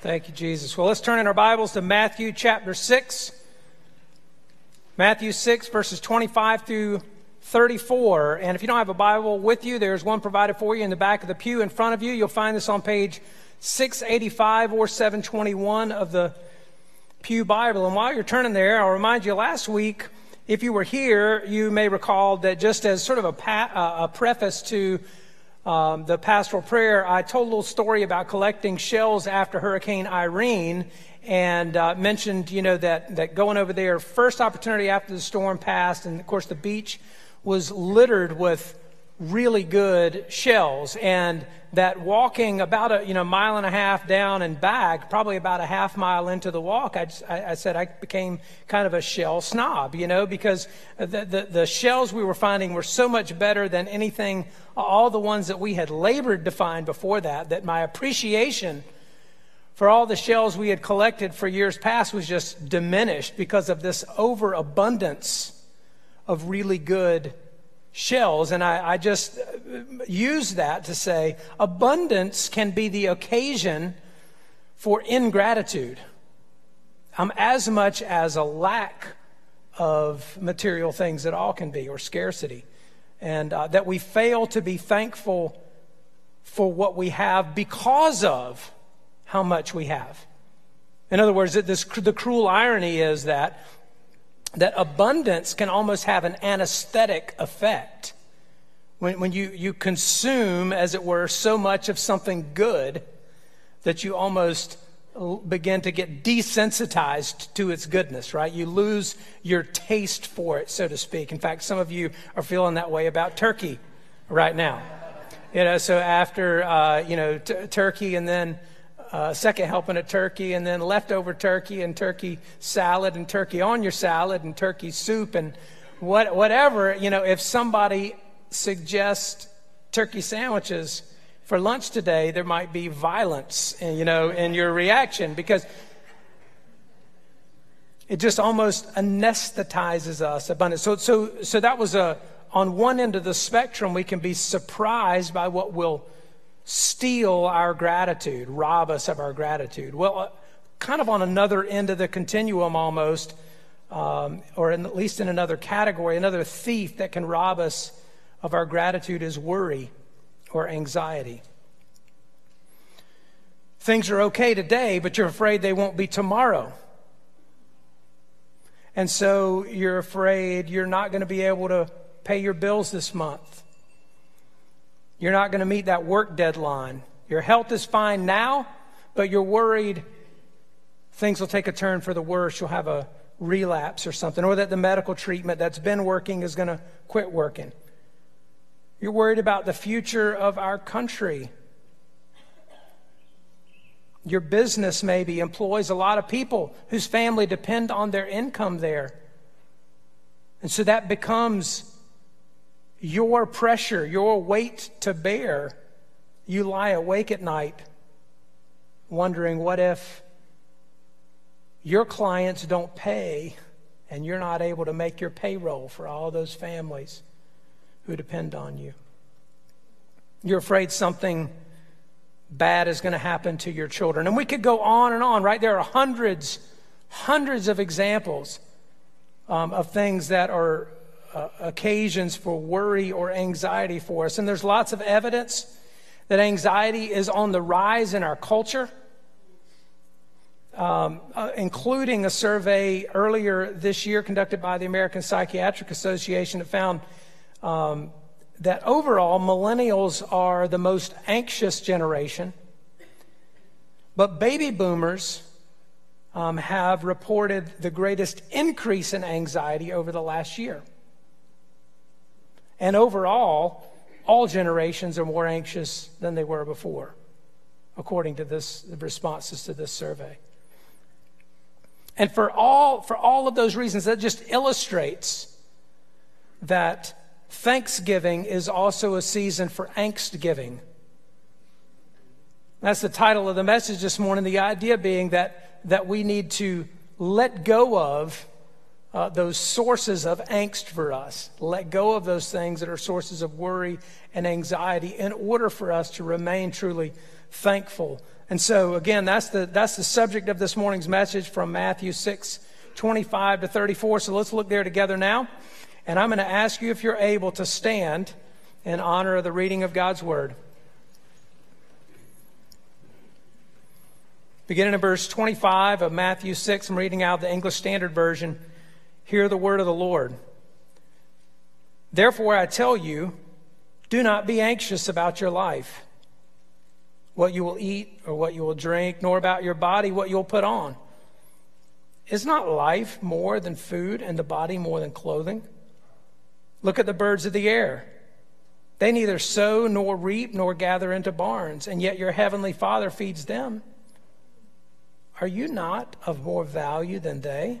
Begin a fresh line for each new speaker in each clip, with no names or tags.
Thank you, Jesus. Well, let's turn in our Bibles to Matthew chapter 6. Matthew 6, verses 25 through 34. And if you don't have a Bible with you, there's one provided for you in the back of the pew in front of you. You'll find this on page 685 or 721 of the Pew Bible. And while you're turning there, I'll remind you last week, if you were here, you may recall that just as sort of a, pa- uh, a preface to um, the pastoral prayer, I told a little story about collecting shells after Hurricane Irene and uh, mentioned, you know, that, that going over there, first opportunity after the storm passed, and of course the beach was littered with really good shells and that walking about a you know mile and a half down and back probably about a half mile into the walk i, I said i became kind of a shell snob you know because the, the, the, shells we were finding were so much better than anything all the ones that we had labored to find before that that my appreciation for all the shells we had collected for years past was just diminished because of this overabundance of really good shells. And I, I just use that to say abundance can be the occasion for ingratitude as much as a lack of material things at all can be, or scarcity. And uh, that we fail to be thankful for what we have because of how much we have. In other words, this, the cruel irony is that that abundance can almost have an anesthetic effect. When, when you, you consume, as it were, so much of something good that you almost begin to get desensitized to its goodness, right? You lose your taste for it, so to speak. In fact, some of you are feeling that way about turkey right now. You know, so after, uh, you know, t- turkey and then uh, second helping of turkey, and then leftover turkey and turkey salad and turkey on your salad and turkey soup and what, whatever. You know, if somebody suggests turkey sandwiches for lunch today, there might be violence, in, you know, in your reaction because it just almost anesthetizes us abundance. So, so, so that was a on one end of the spectrum. We can be surprised by what will steal our gratitude, rob us of our gratitude. Well, uh, kind of on another end of the continuum almost, um, or in, at least in another category, another thief that can rob us of our gratitude is worry or anxiety. Things are okay today, but you're afraid they won't be tomorrow. And so you're afraid you're not going to be able to pay your bills this month. You're not going to meet that work deadline. Your health is fine now, but you're worried things will take a turn for the worse. You'll have a relapse or something, or that the medical treatment that's been working is going to quit working. You're worried about the future of our country. Your business maybe employs a lot of people whose family depend on their income there. And so that becomes your pressure, your weight to bear, you lie awake at night wondering what if your clients don't pay and you're not able to make your payroll for all those families who depend on you. You're afraid something bad is going to happen to your children. And we could go on and on, right? There are hundreds, hundreds of examples um, of things that are uh, occasions for worry or anxiety for us. And there's lots of evidence that anxiety is on the rise in our culture, um, uh, including a survey earlier this year conducted by the American Psychiatric Association that found um, that overall millennials are the most anxious generation. But baby boomers um, have reported the greatest increase in anxiety over the last year. And overall, all generations are more anxious than they were before, according to this the responses to this survey. And for all, for all of those reasons, that just illustrates that Thanksgiving is also a season for angst giving. That's the title of the message this morning. The idea being that, that we need to let go of uh, those sources of angst for us. Let go of those things that are sources of worry and anxiety in order for us to remain truly thankful. And so, again, that's the, that's the subject of this morning's message from Matthew 6 25 to 34. So let's look there together now. And I'm going to ask you if you're able to stand in honor of the reading of God's Word. Beginning in verse 25 of Matthew 6, I'm reading out the English Standard Version. Hear the word of the Lord. Therefore, I tell you, do not be anxious about your life, what you will eat or what you will drink, nor about your body, what you'll put on. Is not life more than food and the body more than clothing? Look at the birds of the air. They neither sow nor reap nor gather into barns, and yet your heavenly Father feeds them. Are you not of more value than they?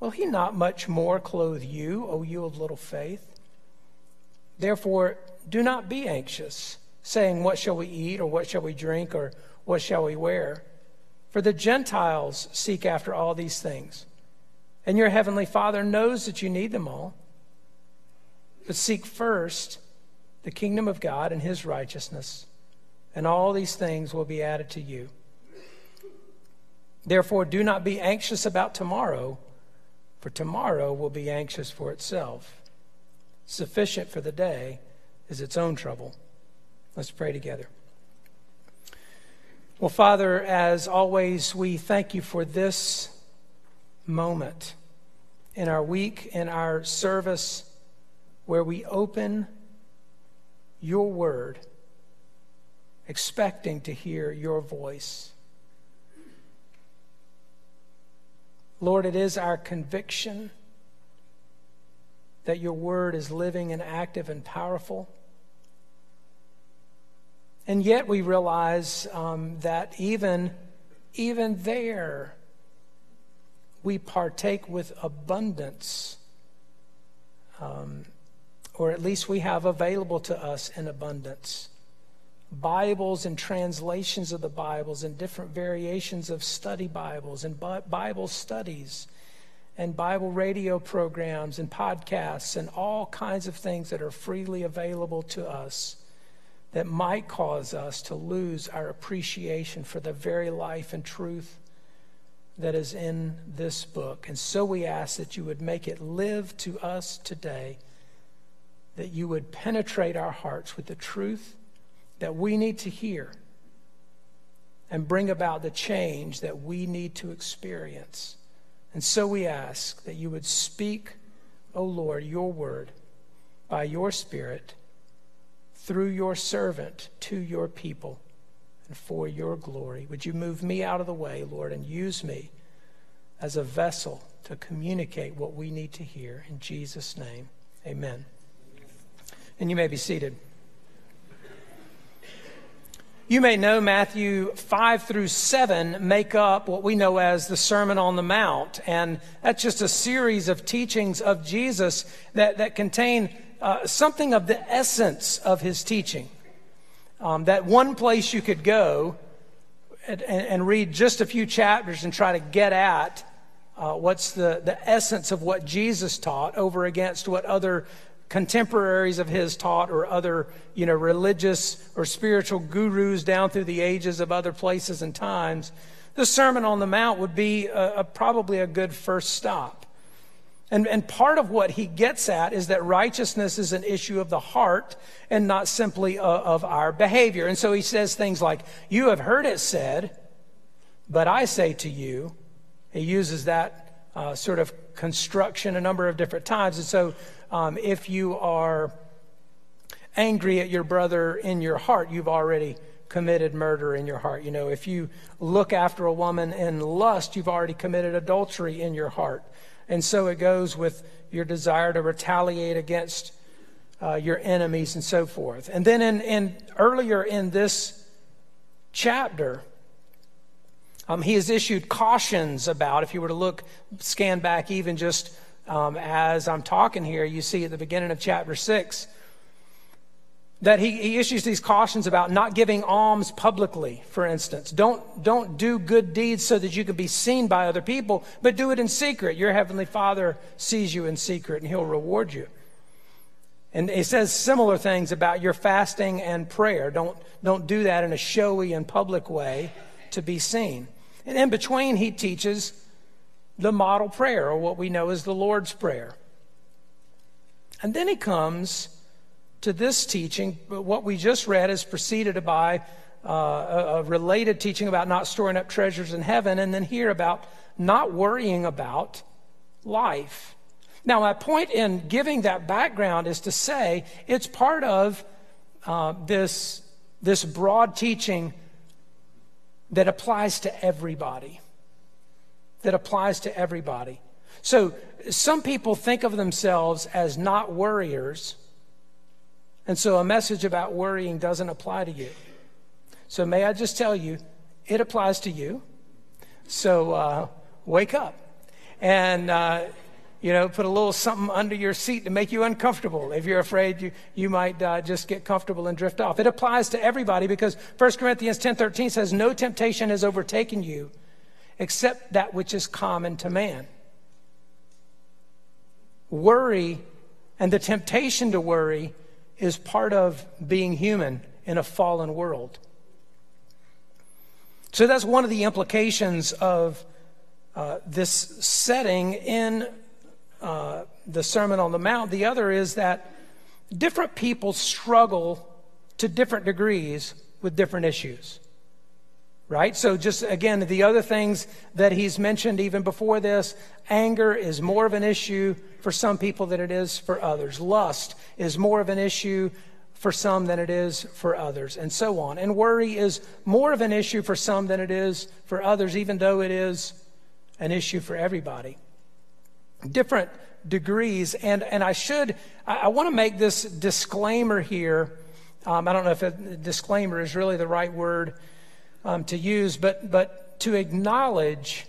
Will he not much more clothe you, O you of little faith? Therefore, do not be anxious, saying, What shall we eat, or what shall we drink, or what shall we wear? For the Gentiles seek after all these things, and your heavenly Father knows that you need them all. But seek first the kingdom of God and his righteousness, and all these things will be added to you. Therefore, do not be anxious about tomorrow for tomorrow will be anxious for itself. Sufficient for the day is its own trouble. Let's pray together. Well, Father, as always, we thank you for this moment in our week, in our service, where we open your word, expecting to hear your voice. Lord, it is our conviction that your word is living and active and powerful. And yet we realize um, that even, even there, we partake with abundance, um, or at least we have available to us in abundance. Bibles and translations of the Bibles and different variations of study Bibles and Bible studies and Bible radio programs and podcasts and all kinds of things that are freely available to us that might cause us to lose our appreciation for the very life and truth that is in this book. And so we ask that you would make it live to us today, that you would penetrate our hearts with the truth that we need to hear and bring about the change that we need to experience. And so we ask that you would speak, O Lord, your word by your Spirit through your servant to your people and for your glory. Would you move me out of the way, Lord, and use me as a vessel to communicate what we need to hear? In Jesus' name, amen. And you may be seated. You may know Matthew 5 through 7 make up what we know as the Sermon on the Mount. And that's just a series of teachings of Jesus that, that contain uh, something of the essence of his teaching. Um, that one place you could go and, and, read just a few chapters and try to get at uh, what's the, the essence of what Jesus taught over against what other contemporaries of his taught or other you know religious or spiritual gurus down through the ages of other places and times the sermon on the mount would be a, a, probably a good first stop. And, and part of what he gets at is that righteousness is an issue of the heart and not simply of, of our behavior. And so he says things like you have heard it said but i say to you he uses that uh, sort of construction a number of different times. And so um, if you are angry at your brother in your heart, you've already committed murder in your heart. You know, if you look after a woman in lust, you've already committed adultery in your heart. And so it goes with your desire to retaliate against uh, your enemies and so forth. And then in, in earlier in this chapter, um, he has issued cautions about, if you were to look, scan back even just um, as I'm talking here, you see at the beginning of chapter 6 that he, he issues these cautions about not giving alms publicly, for instance. Don't, don't do good deeds so that you can be seen by other people, but do it in secret. Your heavenly Father sees you in secret and he'll reward you. And he says similar things about your fasting and prayer. Don't, don't do that in a showy and public way to be seen. And in between, he teaches the model prayer, or what we know as the Lord's Prayer. And then he comes to this teaching. But what we just read is preceded by uh, a, a related teaching about not storing up treasures in heaven, and then here about not worrying about life. Now, my point in giving that background is to say it's part of uh, this, this broad teaching that applies to everybody. That applies to everybody. So, some people think of themselves as not worriers and so a message about worrying doesn't apply to you. So may I just tell you, it applies to you. So uh, wake up and, uh, you know, put a little something under your seat to make you uncomfortable. If you're afraid you, you might uh, just get comfortable and drift off. It applies to everybody because 1 Corinthians 10.13 says, no temptation has overtaken you except that which is common to man. Worry and the temptation to worry is part of being human in a fallen world. So that's one of the implications of uh, this setting in uh, the Sermon on the Mount. The other is that different people struggle to different degrees with different issues. Right? So, just again, the other things that he's mentioned even before this anger is more of an issue for some people than it is for others. Lust is more of an issue for some than it is for others, and so on. And worry is more of an issue for some than it is for others, even though it is an issue for everybody. Different degrees. And, and I should, I, I want to make this disclaimer here. Um, I don't know if a disclaimer is really the right word um, to use, but, but to acknowledge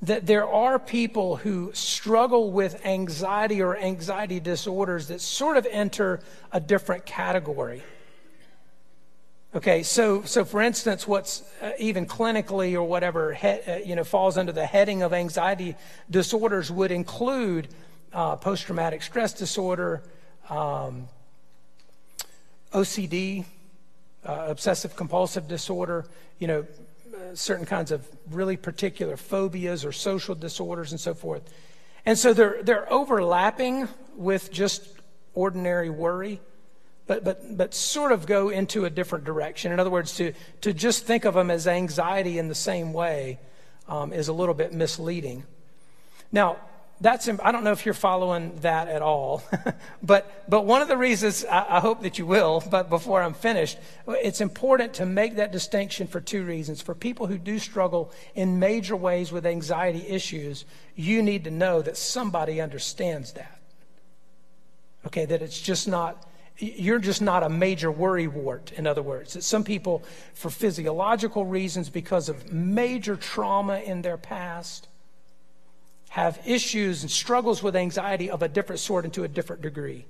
that there are people who struggle with anxiety or anxiety disorders that sort of enter a different category. Okay, so so for instance, what's uh, even clinically or whatever he, uh, you know falls under the heading of anxiety disorders would include uh, post-traumatic stress disorder, um, OCD, uh, obsessive compulsive disorder. You know, certain kinds of really particular phobias or social disorders and so forth. And so they're, they're overlapping with just ordinary worry, but, but, but sort of go into a different direction. In other words, to, to just think of them as anxiety in the same way um, is a little bit misleading. Now, that's I don't know if you're following that at all, but but one of the reasons I, I, hope that you will. But before I'm finished, it's important to make that distinction for two reasons. For people who do struggle in major ways with anxiety issues, you need to know that somebody understands that. Okay, that it's just not you're just not a major worry wart, in other words. That some people, for physiological reasons, because of major trauma in their past, have issues and struggles with anxiety of a different sort and to a different degree.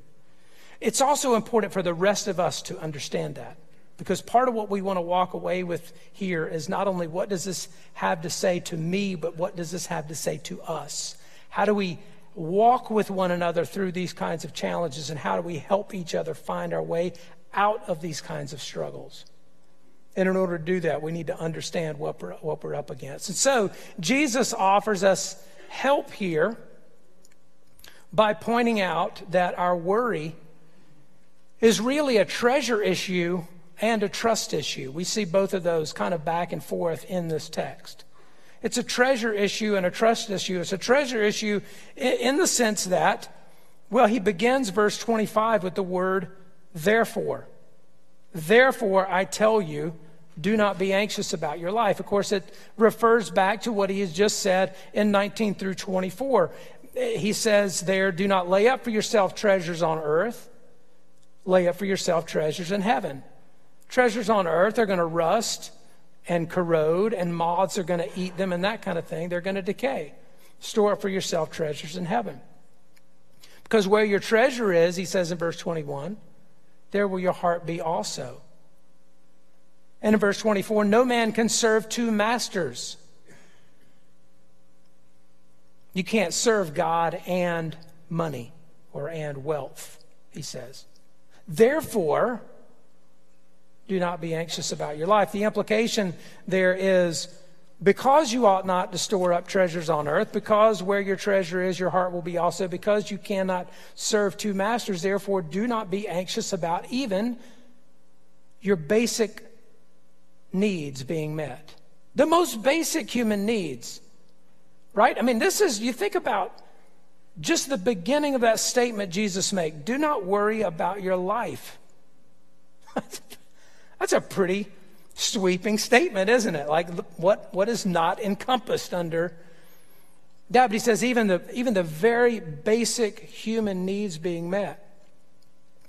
It's also important for the rest of us to understand that. Because part of what we want to walk away with here is not only what does this have to say to me, but what does this have to say to us? How do we walk with one another through these kinds of challenges, and how do we help each other find our way out of these kinds of struggles? And in order to do that, we need to understand what we're, what we're up against. And so, Jesus offers us help here by pointing out that our worry is really a treasure issue and a trust issue. We see both of those kind of back and forth in this text. It's a treasure issue and a trust issue. It's a treasure issue in the sense that, well, he begins verse 25 with the word therefore. Therefore, I tell you, do not be anxious about your life. Of course, it refers back to what he has just said in 19 through 24. He says there, do not lay up for yourself treasures on earth, lay up for yourself treasures in heaven. Treasures on earth are going to rust and corrode, and moths are going to eat them and that kind of thing. They're going to decay. Store up for yourself treasures in heaven. Because where your treasure is, he says in verse 21, there will your heart be also. And in verse 24, no man can serve two masters. You can't serve God and money or and wealth, he says. Therefore, do not be anxious about your life. The implication there is because you ought not to store up treasures on earth, because where your treasure is, your heart will be also, because you cannot serve two masters, therefore do not be anxious about even your basic needs being met. The most basic human needs, right? I mean, this is, you think about just the beginning of that statement Jesus made do not worry about your life. That's a pretty sweeping statement, isn't it? Like what, what is not encompassed under that? But he says even the, even the very basic human needs being met.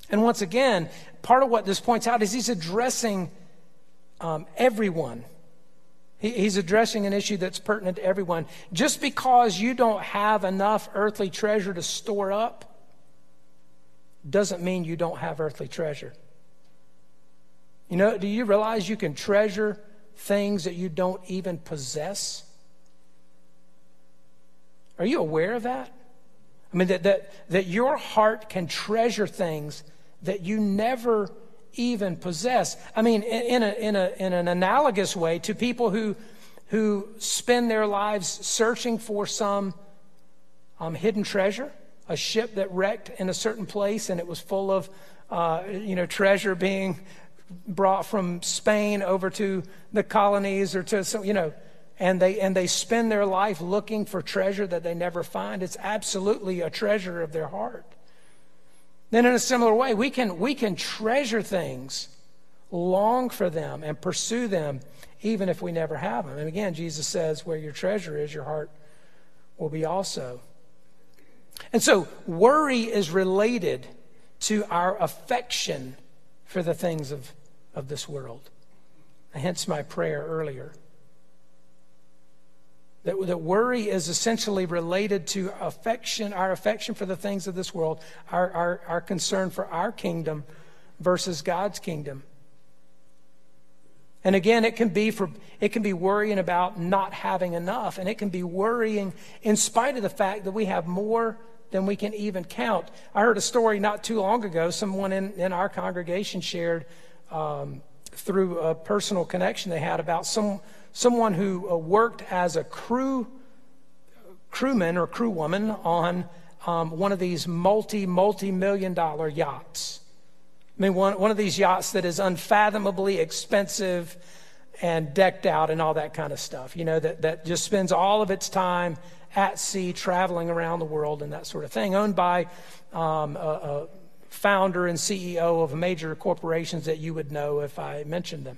And once again, part of what this points out is he's addressing um, everyone. He, he's addressing an issue that's pertinent to everyone. Just because you don't have enough earthly treasure to store up doesn't mean you don't have earthly treasure. You know, do you realize you can treasure things that you don't even possess? Are you aware of that? I mean, that, that, that your heart can treasure things that you never even possess. I mean, in, a, in, a, in an analogous way to people who, who spend their lives searching for some um, hidden treasure, a ship that wrecked in a certain place and it was full of, uh, you know, treasure being brought from Spain over to the colonies or to some, you know, and they and they spend their life looking for treasure that they never find. It's absolutely a treasure of their heart. Then, in a similar way, we can, we can treasure things, long for them, and pursue them even if we never have them. And again, Jesus says, Where your treasure is, your heart will be also. And so, worry is related to our affection for the things of, of this world. Hence my prayer earlier. That, that worry is essentially related to affection, our affection for the things of this world, our, our, our concern for our kingdom versus God's kingdom. And again, it can be for it can be worrying about not having enough, and it can be worrying in spite of the fact that we have more than we can even count. I heard a story not too long ago. Someone in, in our congregation shared um, through a personal connection they had about some someone who uh, worked as a crew crewman or crewwoman on um, one of these multi multi million dollar yachts. I mean, one, one of these yachts that is unfathomably expensive and decked out and all that kind of stuff, you know, that, that just spends all of its time at sea, traveling around the world and that sort of thing, owned by um, a, a founder and CEO of major corporations that you would know if I mentioned them.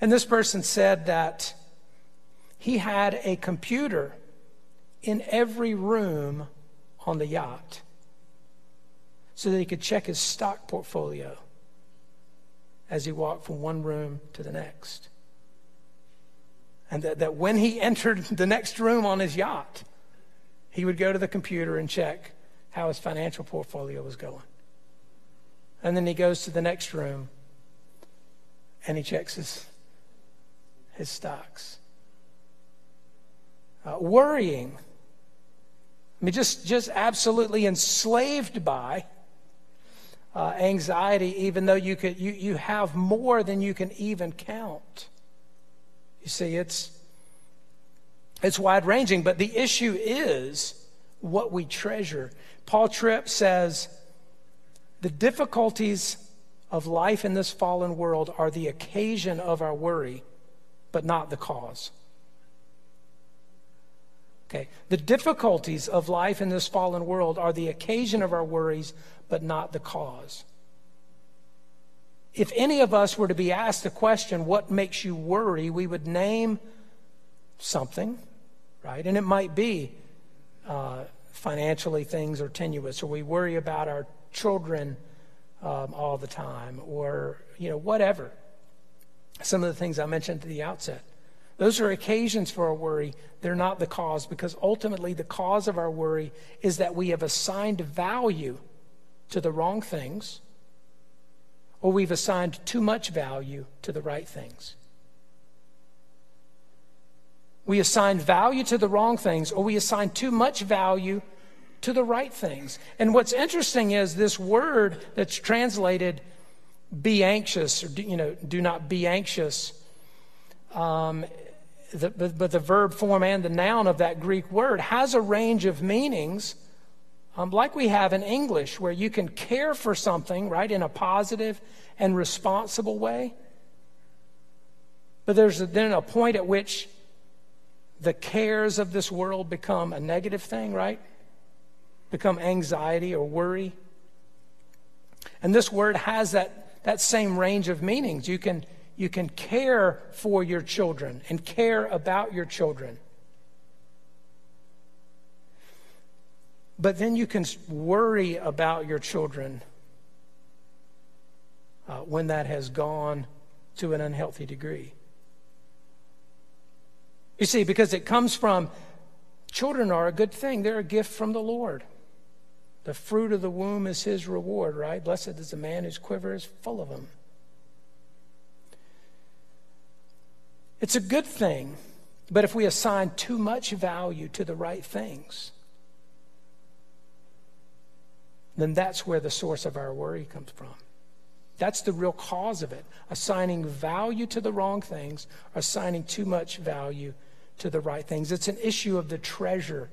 And this person said that he had a computer in every room on the yacht so that he could check his stock portfolio as he walked from one room to the next. And that, that when he entered the next room on his yacht, he would go to the computer and check how his financial portfolio was going. And then he goes to the next room and he checks his his stocks. Uh, worrying. I mean, just, just absolutely enslaved by uh, anxiety, even though you, could, you, you have more than you can even count. You see, it's, it's wide ranging, but the issue is what we treasure. Paul Tripp says the difficulties of life in this fallen world are the occasion of our worry but not the cause. Okay, the difficulties of life in this fallen world are the occasion of our worries, but not the cause. if any of us were to be asked the question, what makes you worry, we would name something, right? And it might be uh, financially things are tenuous, or we worry about our children um, all the time, or, you know, whatever. Some of the things I mentioned at the outset. Those are occasions for our worry. They're not the cause because ultimately the cause of our worry is that we have assigned value to the wrong things or we've assigned too much value to the right things. We assign value to the wrong things or we assign too much value to the right things. And what's interesting is this word that's translated be anxious or do, you know do not be anxious um, the, but the verb form and the noun of that Greek word has a range of meanings, um, like we have in English, where you can care for something, right, in a positive and responsible way. But there's then a point at which the cares of this world become a negative thing, right? Become anxiety or worry. And this word has that, that same range of meanings. You can you can care for your children and care about your children. But then you can worry about your children uh, when that has gone to an unhealthy degree. You see, because it comes from children are a good thing, they're a gift from the Lord. The fruit of the womb is his reward, right? Blessed is the man whose quiver is full of them. It's a good thing, but if we assign too much value to the right things, then that's where the source of our worry comes from. That's the real cause of it. Assigning value to the wrong things, assigning too much value to the right things. It's an issue of the treasure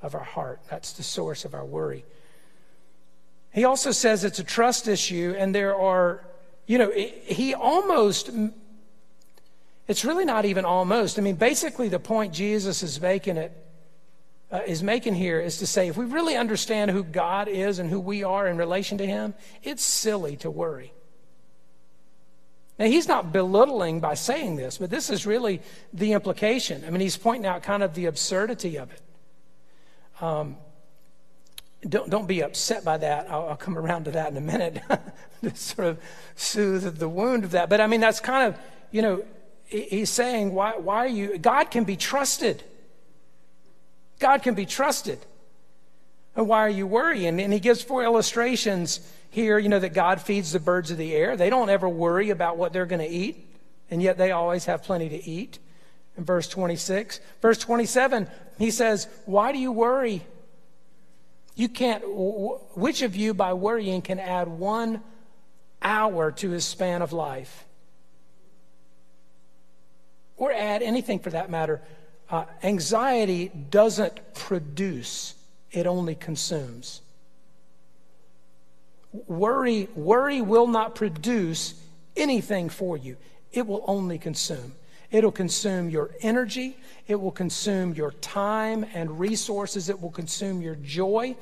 of our heart. That's the source of our worry. He also says it's a trust issue, and there are, you know, he almost it's really not even almost. I mean, basically, the point Jesus is making it uh, is making here is to say if we really understand who God is and who we are in relation to Him, it's silly to worry. Now, he's not belittling by saying this, but this is really the implication. I mean, he's pointing out kind of the absurdity of it. Um, don't, don't be upset by that. I'll, I'll come around to that in a minute to sort of soothe the wound of that. But I mean, that's kind of, you know, he's saying, why, why are you? God can be trusted. God can be trusted. And why are you worrying? And he gives four illustrations here, you know, that God feeds the birds of the air. They don't ever worry about what they're going to eat, and yet they always have plenty to eat. In verse 26. Verse 27, he says, Why do you worry? You can't, which of you by worrying can add one hour to his span of life? or add anything for that matter, uh, anxiety doesn't produce, it only consumes. Worry, worry will not produce anything for you. It will only consume. It'll consume your energy. It will consume your time and resources. It will consume your joy,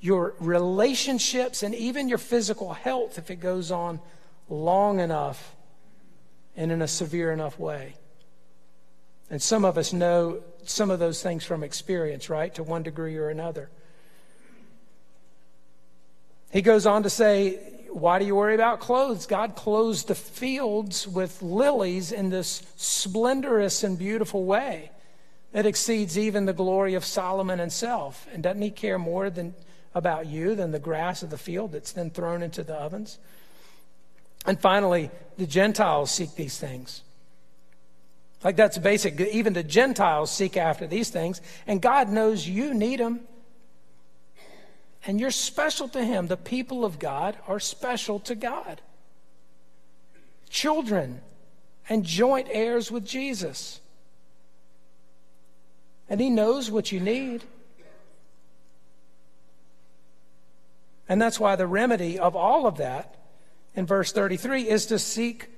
your relationships, and even your physical health if it goes on long enough and in a severe enough way. And some of us know some of those things from experience, right, to one degree or another. He goes on to say, Why do you worry about clothes? God clothes the fields with lilies in this splendorous and beautiful way that exceeds even the glory of Solomon himself. And doesn't he care more than about you than the grass of the field that's then thrown into the ovens? And finally, the Gentiles seek these things. Like that's basic. Even the Gentiles seek after these things, and God knows you need them. And you're special to Him. The people of God are special to God. Children and joint heirs with Jesus. And He knows what you need. And that's why the remedy of all of that in verse 33 is to seek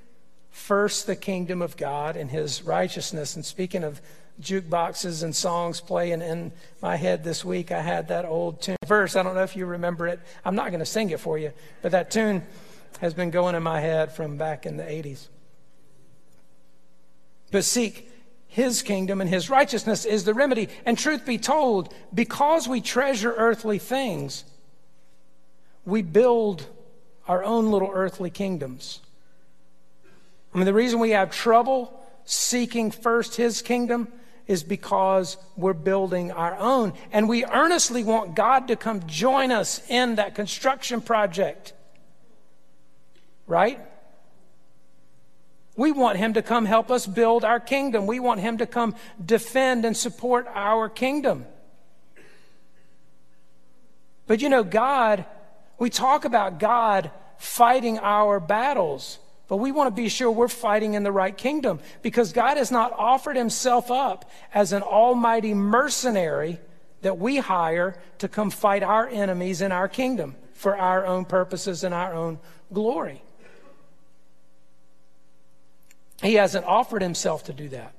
first the kingdom of God and his righteousness. And speaking of jukeboxes and songs playing in my head this week, I had that old tune verse. I don't know if you remember it. I'm not going to sing it for you, but that tune has been going in my head from back in the 80s. But seek his kingdom and his righteousness is the remedy. And truth be told, because we treasure earthly things, we build our own little earthly kingdoms. I mean, the reason we have trouble seeking first his kingdom is because we're building our own. And we earnestly want God to come join us in that construction project. Right? We want him to come help us build our kingdom. We want him to come defend and support our kingdom. But you know, God, we talk about God fighting our battles. But we want to be sure we're fighting in the right kingdom because God has not offered himself up as an almighty mercenary that we hire to come fight our enemies in our kingdom for our own purposes and our own glory. He hasn't offered himself to do that.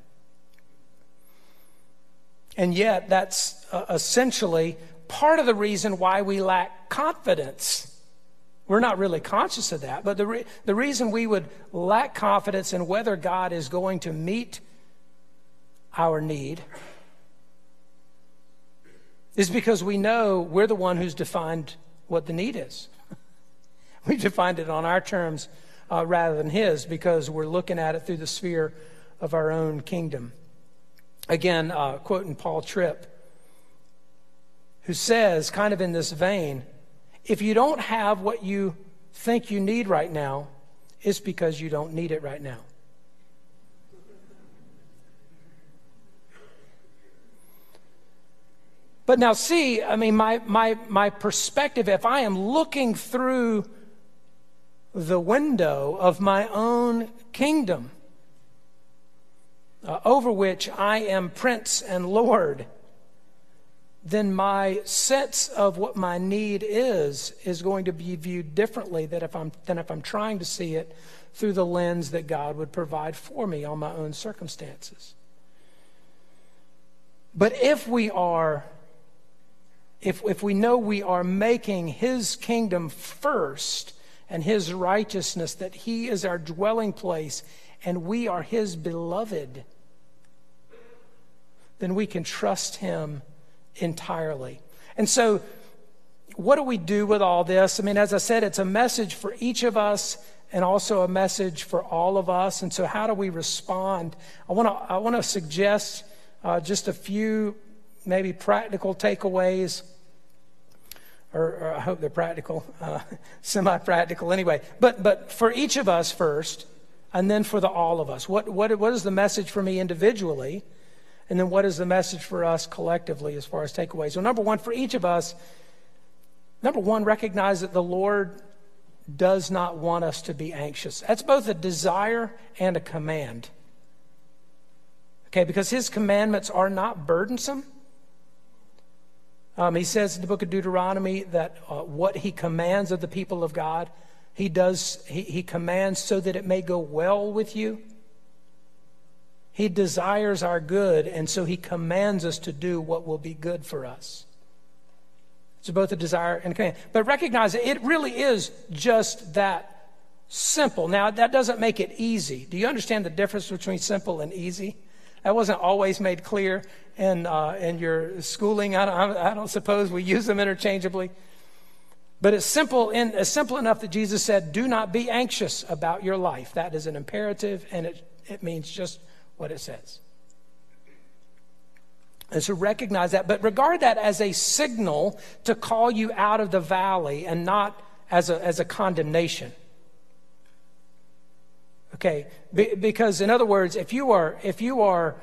And yet, that's uh, essentially part of the reason why we lack confidence we're not really conscious of that, but the, re- the reason we would lack confidence in whether God is going to meet our need is because we know we're the one who's defined what the need is. we defined it on our terms uh, rather than His because we're looking at it through the sphere of our own kingdom. Again, uh, quoting Paul Tripp, who says, kind of in this vein, if you don't have what you think you need right now, it's because you don't need it right now. But now, see, I mean, my, my, my perspective, if I am looking through the window of my own kingdom, uh, over which I am prince and lord, then my sense of what my need is is going to be viewed differently than if I'm, than if I'm trying to see it through the lens that God would provide for me on my own circumstances. But if we are, if, if we know we are making His kingdom first and His righteousness, that He is our dwelling place and we are His beloved, then we can trust Him entirely. And so, what do we do with all this? I mean, as I said, it's a message for each of us and also a message for all of us. And so, how do we respond? I want to I want to suggest uh, just a few maybe practical takeaways. Or, or I hope they're practical, uh, semi-practical anyway. But but for each of us first, and then for the all of us. What what what is the message for me individually? And then what is the message for us collectively as far as takeaways? So, number one, for each of us, number one, recognize that the Lord does not want us to be anxious. That's both a desire and a command. Okay, because his commandments are not burdensome. Um, he says in the book of Deuteronomy that uh, what he commands of the people of God, he does, he, he commands so that it may go well with you. He desires our good, and so He commands us to do what will be good for us. It's both a desire and a command. But recognize it really is just that simple. Now, that doesn't make it easy. Do you understand the difference between simple and easy? That wasn't always made clear in, uh, in your schooling. I don't, I don't suppose we use them interchangeably. But it's simple, in, it's simple enough that Jesus said, Do not be anxious about your life. That is an imperative, and it, it means just what it says. And so recognize that, but regard that as a signal to call you out of the valley and not as a, as a condemnation. Okay, Be, because in other words, if you are if you are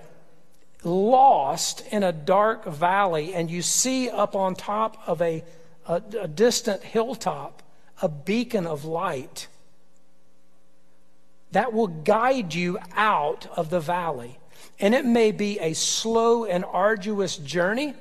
lost in a dark valley and you see up on top of a, a, a distant hilltop a beacon of light, that will guide you out of the valley. And it may be a slow and arduous journey.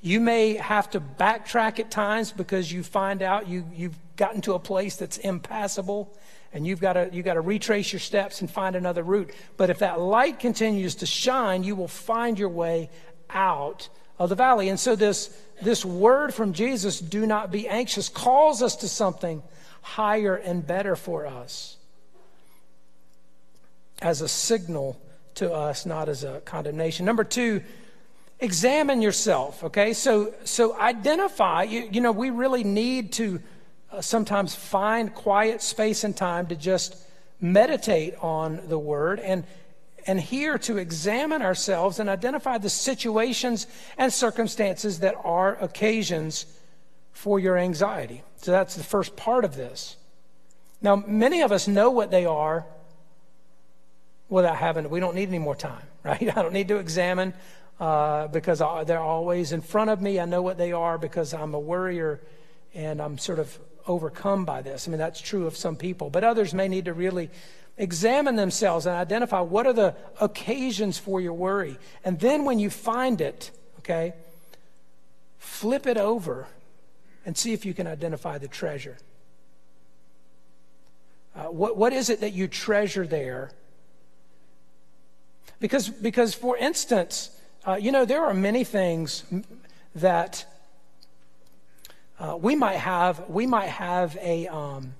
You may have to backtrack at times because you find out you, you've gotten to a place that's impassable and you've got to you got to retrace your steps and find another route. But if that light continues to shine, you will find your way out of the valley. And so this this word from Jesus, do not be anxious, calls us to something higher and better for us as a signal to us, not as a condemnation. Number two, examine yourself, okay? So, so identify, you, you know, we really need to uh, sometimes find quiet space and time to just meditate on the word and and here to examine ourselves and identify the situations and circumstances that are occasions for your anxiety. So that's the first part of this. Now, many of us know what they are without having, we don't need any more time, right? I don't need to examine uh, because they're always in front of me. I know what they are because I'm a worrier and I'm sort of overcome by this. I mean, that's true of some people, but others may need to really examine themselves and identify what are the occasions for your worry. And then when you find it, okay, flip it over and see if you can identify the treasure. Uh, what, what is it that you treasure there? Because, because for instance, uh, you know, there are many things that uh, we might have. We might have a um,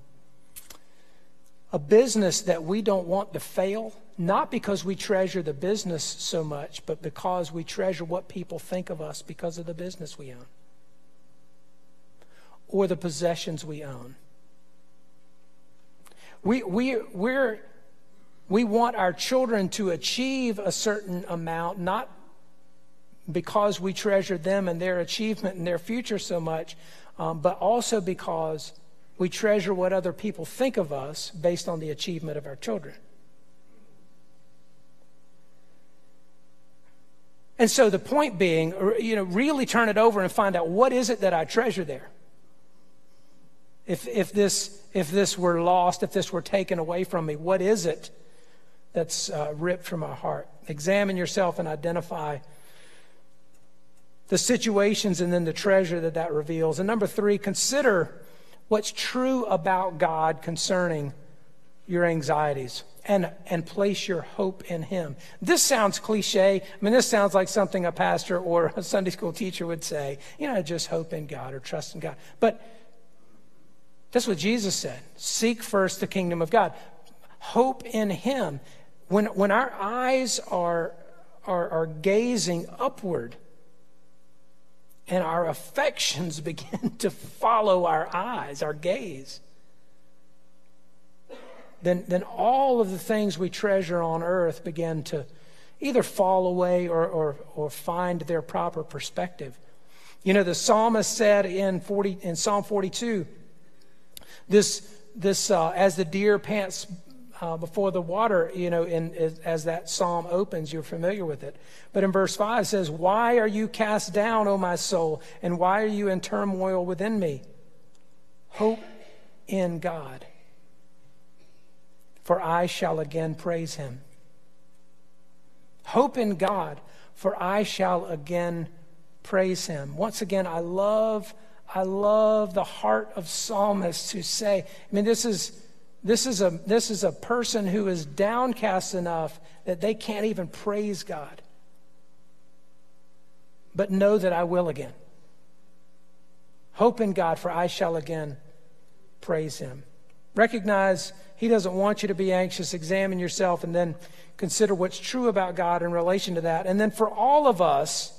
a business that we don't want to fail, not because we treasure the business so much, but because we treasure what people think of us because of the business we own or the possessions we own. We, we, we're, we want our children to achieve a certain amount, not because we treasure them and their achievement and their future so much, um, but also because we treasure what other people think of us based on the achievement of our children. And so the point being, you know, really turn it over and find out what is it that I treasure there. If, if, this, if this were lost, if this were taken away from me, what is it that's uh, ripped from my heart? Examine yourself and identify the situations and then the treasure that that reveals. And number three, consider what's true about God concerning your anxieties and, and place your hope in Him. This sounds cliche. I mean, this sounds like something a pastor or a Sunday school teacher would say. You know, just hope in God or trust in God. But that's what Jesus said seek first the kingdom of God, hope in Him. When, when our eyes are, are, are gazing upward, and our affections begin to follow our eyes, our gaze, then, then all of the things we treasure on earth begin to either fall away or, or, or find their proper perspective. You know, the psalmist said in, 40, in Psalm 42, this, this uh, as the deer pants uh, before the water, you know, in, as that psalm opens, you're familiar with it. But in verse 5 it says, Why are you cast down, O my soul, and why are you in turmoil within me? Hope in God, for I shall again praise him. Hope in God, for I shall again praise him. Once again, I love, I love the heart of psalmists who say, I mean, this is this is, a, this is a person who is downcast enough that they can't even praise God. But know that I will again. Hope in God, for I shall again praise him. Recognize he doesn't want you to be anxious. Examine yourself and then consider what's true about God in relation to that. And then for all of us,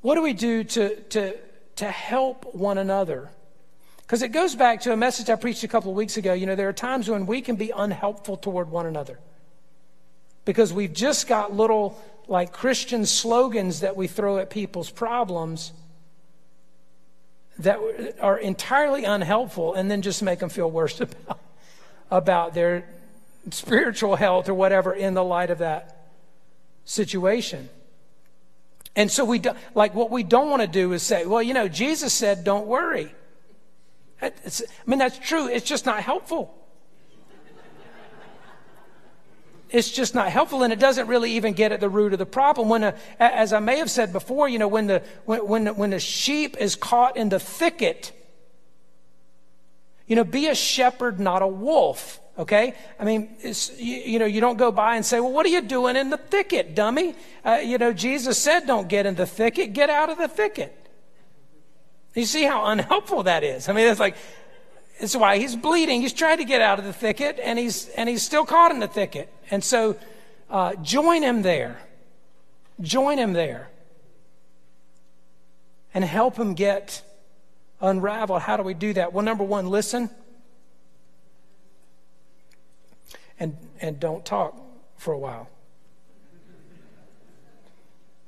what do we do to, to, to help one another? Because it goes back to a message I preached a couple of weeks ago. You know, there are times when we can be unhelpful toward one another because we've just got little like Christian slogans that we throw at people's problems that are entirely unhelpful and then just make them feel worse about, about their spiritual health or whatever in the light of that situation. And so we do, like what we don't want to do is say, well, you know, Jesus said don't worry. It's, I mean, that's true. It's just not helpful. It's just not helpful, and it doesn't really even get at the root of the problem. When, a, as I may have said before, you know, when the when when, when the sheep is caught in the thicket, you know, be a shepherd, not a wolf. Okay, I mean, you, you, know, you don't go by and say, "Well, what are you doing in the thicket, dummy?" Uh, you know, Jesus said, "Don't get in the thicket. Get out of the thicket." You see how unhelpful that is. I mean, it's like, it's why he's bleeding. He's trying to get out of the thicket, and he's and he's still caught in the thicket. And so, uh, join him there. Join him there, and help him get unraveled. How do we do that? Well, number one, listen, and and don't talk for a while.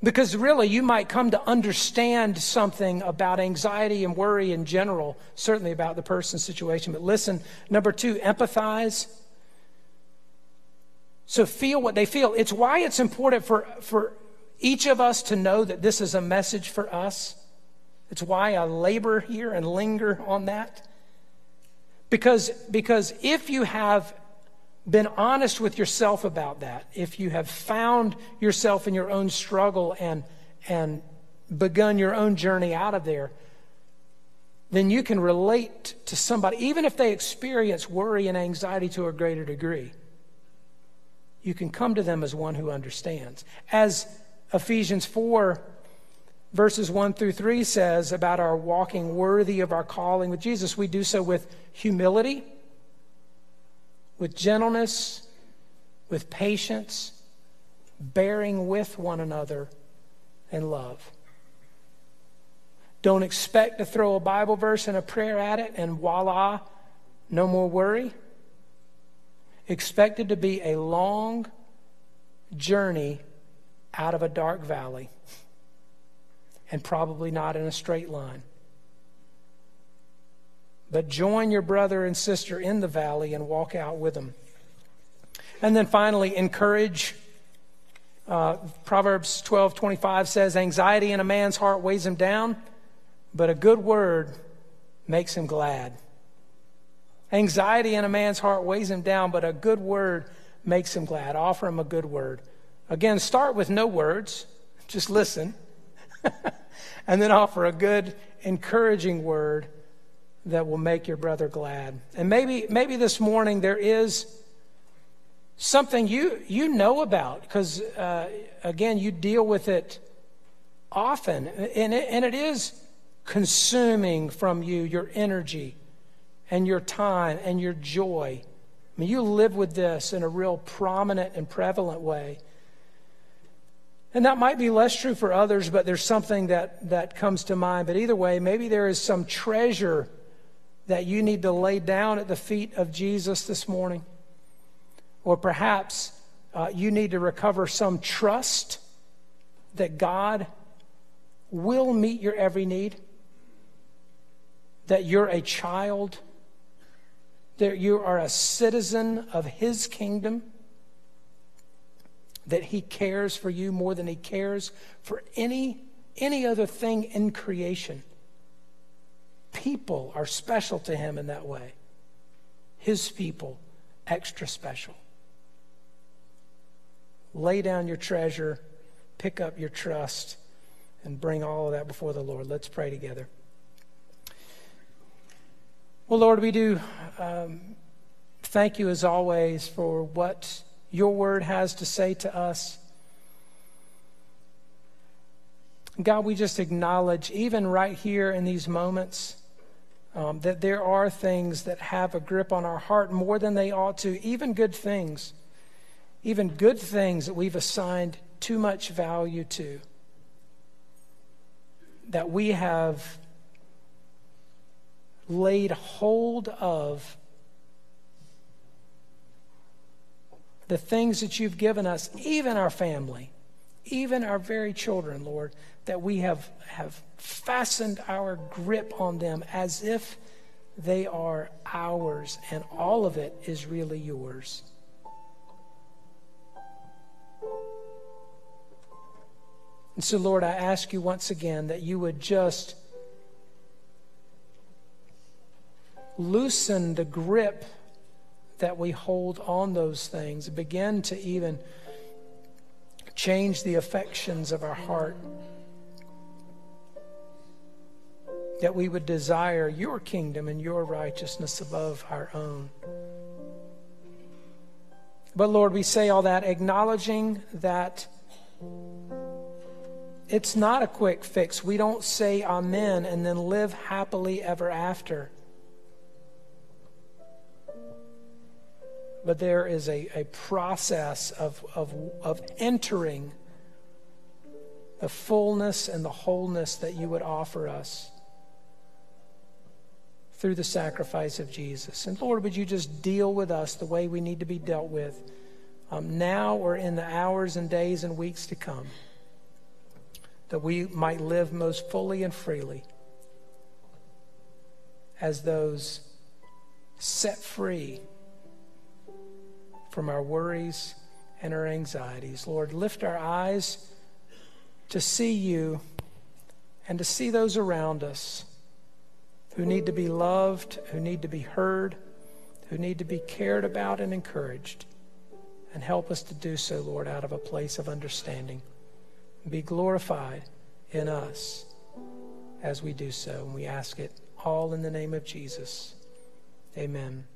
Because really, you might come to understand something about anxiety and worry in general, certainly about the person's situation. But listen, number two, empathize. So feel what they feel. It's why it's important for, for each of us to know that this is a message for us. It's why I labor here and linger on that. Because, because if you have been honest with yourself about that, if you have found yourself in your own struggle and, and begun your own journey out of there, then you can relate to somebody, even if they experience worry and anxiety to a greater degree. You can come to them as one who understands. As Ephesians 4, verses 1 through 3 says about our walking worthy of our calling with Jesus, we do so with humility with gentleness, with patience, bearing with one another in love. Don't expect to throw a Bible verse and a prayer at it and voila, no more worry. Expect it to be a long journey out of a dark valley and probably not in a straight line. But join your brother and sister in the valley and walk out with them. And then finally, encourage. Uh, Proverbs 12 25 says, Anxiety in a man's heart weighs him down, but a good word makes him glad. Anxiety in a man's heart weighs him down, but a good word makes him glad. Offer him a good word. Again, start with no words, just listen. and then offer a good, encouraging word that will make your brother glad. And maybe, maybe this morning there is something you, you know about because, uh, again, you deal with it often. And it, and it is consuming from you your energy and your time and your joy. I mean, you live with this in a real prominent and prevalent way. And that might be less true for others, but there's something that, that comes to mind. But either way, maybe there is some treasure that you need to lay down at the feet of Jesus this morning. Or perhaps uh, you need to recover some trust that God will meet your every need, that you're a child, that you are a citizen of His kingdom, that He cares for you more than He cares for any, any other thing in creation people are special to him in that way. His people, extra special. Lay down your treasure, pick up your trust, and bring all of that before the Lord. Let's pray together. Well, Lord, we do um, thank you as always for what your word has to say to us. God, we just acknowledge, even right here in these moments, um, that there are things that have a grip on our heart more than they ought to, even good things, even good things that we've assigned too much value to, that we have laid hold of. The things that you've given us, even our family, even our very children, Lord, that we have, have fastened our grip on them as if they are ours and all of it is really yours. And so, Lord, I ask you once again that you would just loosen the grip that we hold on those things, begin to even change the affections of our heart that we would desire your kingdom and your righteousness above our own. But Lord, we say all that acknowledging that it's not a quick fix. We don't say amen and then live happily ever after. But there is a, a process of, of, of entering the fullness and the wholeness that you would offer us through the sacrifice of Jesus. And Lord, would you just deal with us the way we need to be dealt with um, now or in the hours and days and weeks to come, that we might live most fully and freely as those set free from our worries and our anxieties. Lord, lift our eyes to see you and to see those around us who need to be loved, who need to be heard, who need to be cared about and encouraged. And help us to do so, Lord, out of a place of understanding. Be glorified in us as we do so. And we ask it all in the name of Jesus. Amen.